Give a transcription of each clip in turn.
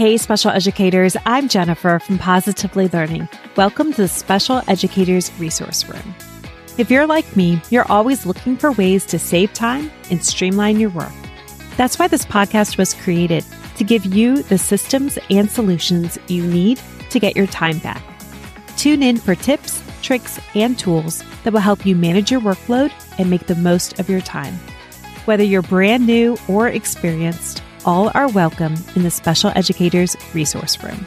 Hey, special educators, I'm Jennifer from Positively Learning. Welcome to the Special Educators Resource Room. If you're like me, you're always looking for ways to save time and streamline your work. That's why this podcast was created to give you the systems and solutions you need to get your time back. Tune in for tips, tricks, and tools that will help you manage your workload and make the most of your time. Whether you're brand new or experienced, all are welcome in the Special Educators Resource Room.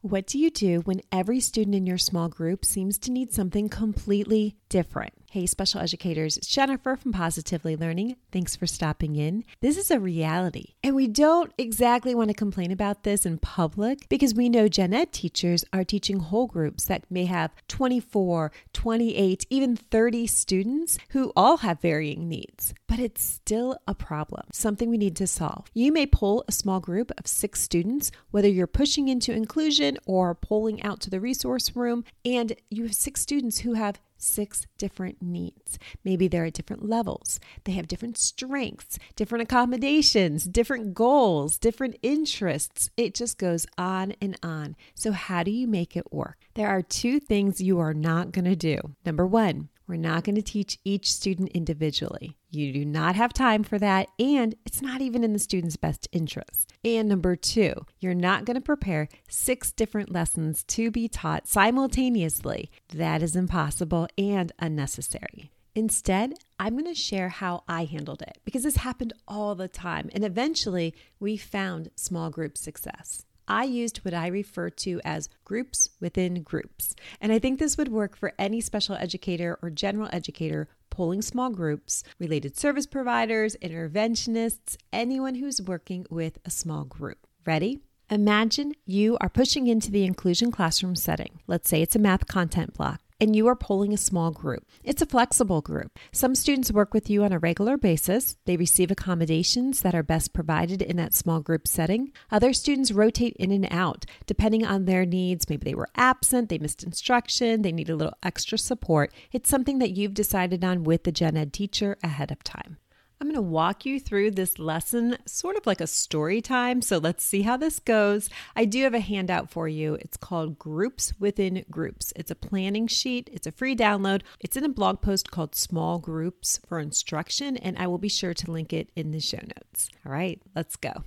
What do you do when every student in your small group seems to need something completely different? Hey, special educators, it's Jennifer from Positively Learning. Thanks for stopping in. This is a reality, and we don't exactly want to complain about this in public because we know gen ed teachers are teaching whole groups that may have 24, 28, even 30 students who all have varying needs. But it's still a problem, something we need to solve. You may pull a small group of six students, whether you're pushing into inclusion or pulling out to the resource room, and you have six students who have six different needs. Maybe they're at different levels. They have different strengths, different accommodations, different goals, different interests. It just goes on and on. So, how do you make it work? There are two things you are not going to do. Number one, we're not going to teach each student individually. You do not have time for that, and it's not even in the student's best interest. And number two, you're not going to prepare six different lessons to be taught simultaneously. That is impossible and unnecessary. Instead, I'm going to share how I handled it because this happened all the time, and eventually we found small group success. I used what I refer to as groups within groups. And I think this would work for any special educator or general educator pulling small groups, related service providers, interventionists, anyone who's working with a small group. Ready? Imagine you are pushing into the inclusion classroom setting. Let's say it's a math content block and you are polling a small group. It's a flexible group. Some students work with you on a regular basis. They receive accommodations that are best provided in that small group setting. Other students rotate in and out depending on their needs. Maybe they were absent, they missed instruction, they need a little extra support. It's something that you've decided on with the gen ed teacher ahead of time. I'm going to walk you through this lesson sort of like a story time. So let's see how this goes. I do have a handout for you. It's called Groups Within Groups. It's a planning sheet, it's a free download. It's in a blog post called Small Groups for Instruction, and I will be sure to link it in the show notes. All right, let's go.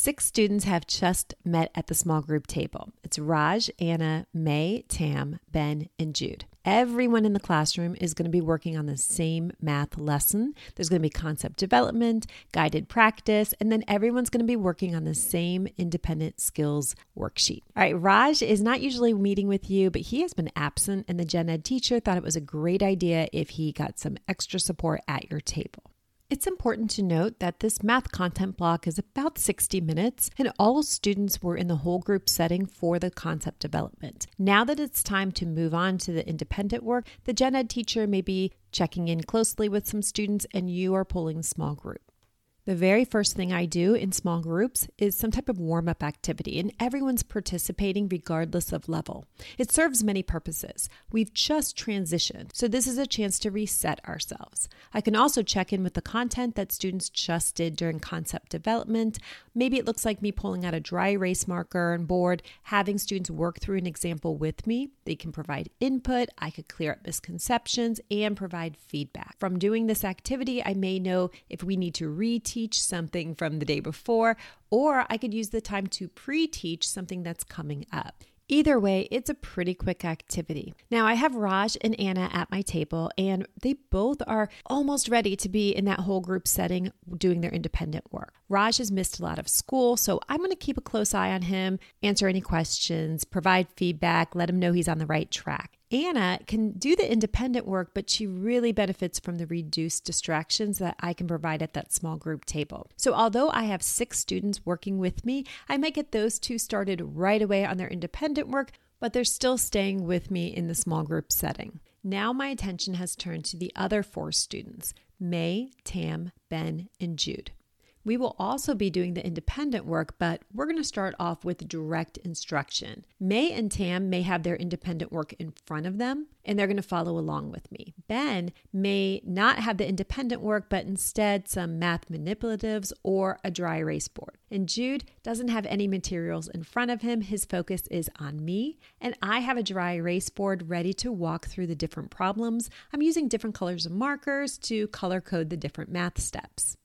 Six students have just met at the small group table. It's Raj, Anna, May, Tam, Ben, and Jude. Everyone in the classroom is going to be working on the same math lesson. There's going to be concept development, guided practice, and then everyone's going to be working on the same independent skills worksheet. All right, Raj is not usually meeting with you, but he has been absent, and the gen ed teacher thought it was a great idea if he got some extra support at your table. It's important to note that this math content block is about 60 minutes, and all students were in the whole group setting for the concept development. Now that it's time to move on to the independent work, the gen ed teacher may be checking in closely with some students, and you are pulling small group. The very first thing I do in small groups is some type of warm up activity, and everyone's participating regardless of level. It serves many purposes. We've just transitioned, so this is a chance to reset ourselves. I can also check in with the content that students just did during concept development. Maybe it looks like me pulling out a dry erase marker and board, having students work through an example with me. They can provide input, I could clear up misconceptions, and provide feedback. From doing this activity, I may know if we need to reteach teach something from the day before, or I could use the time to pre teach something that's coming up. Either way, it's a pretty quick activity. Now, I have Raj and Anna at my table, and they both are almost ready to be in that whole group setting doing their independent work. Raj has missed a lot of school, so I'm going to keep a close eye on him, answer any questions, provide feedback, let him know he's on the right track. Anna can do the independent work, but she really benefits from the reduced distractions that I can provide at that small group table. So, although I have six students working with me, I might get those two started right away on their independent work, but they're still staying with me in the small group setting. Now, my attention has turned to the other four students May, Tam, Ben, and Jude. We will also be doing the independent work, but we're going to start off with direct instruction. May and Tam may have their independent work in front of them and they're going to follow along with me. Ben may not have the independent work, but instead some math manipulatives or a dry erase board. And Jude doesn't have any materials in front of him. His focus is on me, and I have a dry erase board ready to walk through the different problems. I'm using different colors of markers to color code the different math steps.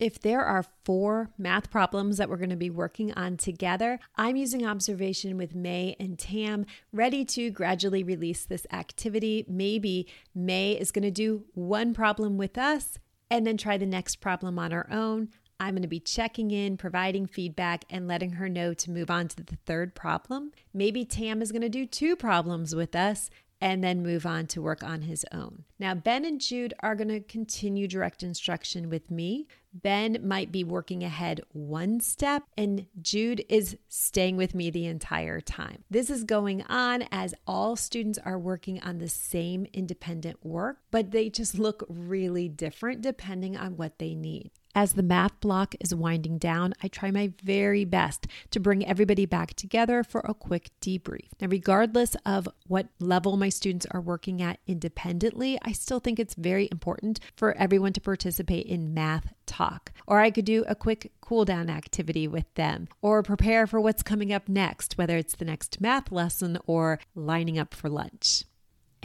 If there are four math problems that we're going to be working on together, I'm using observation with May and Tam, ready to gradually release this activity. Maybe May is going to do one problem with us and then try the next problem on our own. I'm going to be checking in, providing feedback, and letting her know to move on to the third problem. Maybe Tam is going to do two problems with us and then move on to work on his own. Now, Ben and Jude are going to continue direct instruction with me. Ben might be working ahead one step, and Jude is staying with me the entire time. This is going on as all students are working on the same independent work, but they just look really different depending on what they need. As the math block is winding down, I try my very best to bring everybody back together for a quick debrief. Now, regardless of what level my students are working at independently, I still think it's very important for everyone to participate in math talk. Or I could do a quick cool down activity with them, or prepare for what's coming up next, whether it's the next math lesson or lining up for lunch.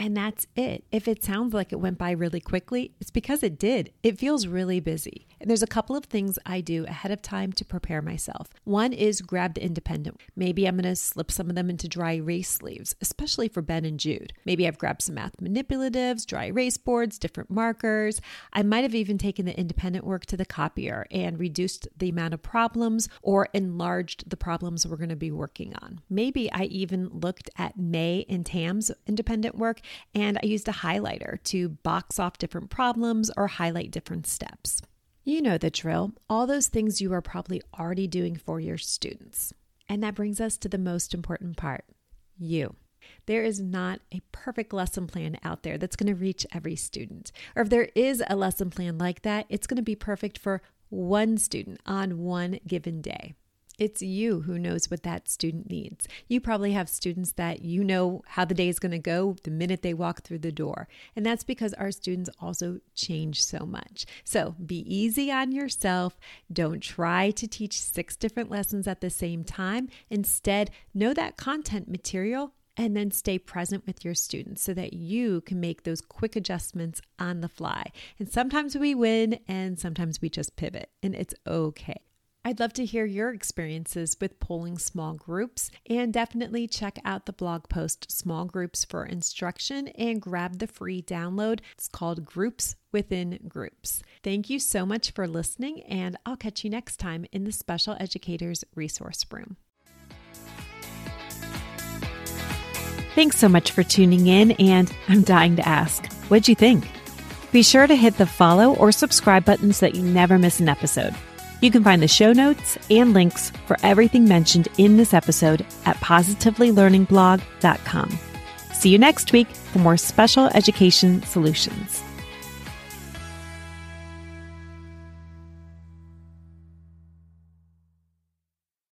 And that's it. If it sounds like it went by really quickly, it's because it did. It feels really busy. And there's a couple of things I do ahead of time to prepare myself. One is grab the independent. Maybe I'm going to slip some of them into dry erase sleeves, especially for Ben and Jude. Maybe I've grabbed some math manipulatives, dry erase boards, different markers. I might have even taken the independent work to the copier and reduced the amount of problems or enlarged the problems we're going to be working on. Maybe I even looked at May and Tam's independent work and I used a highlighter to box off different problems or highlight different steps. You know the drill, all those things you are probably already doing for your students. And that brings us to the most important part you. There is not a perfect lesson plan out there that's going to reach every student. Or if there is a lesson plan like that, it's going to be perfect for one student on one given day. It's you who knows what that student needs. You probably have students that you know how the day is going to go the minute they walk through the door. And that's because our students also change so much. So be easy on yourself. Don't try to teach six different lessons at the same time. Instead, know that content material and then stay present with your students so that you can make those quick adjustments on the fly. And sometimes we win and sometimes we just pivot, and it's okay. I'd love to hear your experiences with polling small groups and definitely check out the blog post Small Groups for Instruction and grab the free download. It's called Groups Within Groups. Thank you so much for listening, and I'll catch you next time in the Special Educators Resource Room. Thanks so much for tuning in, and I'm dying to ask, what'd you think? Be sure to hit the follow or subscribe buttons so that you never miss an episode. You can find the show notes and links for everything mentioned in this episode at positivelylearningblog.com. See you next week for more special education solutions.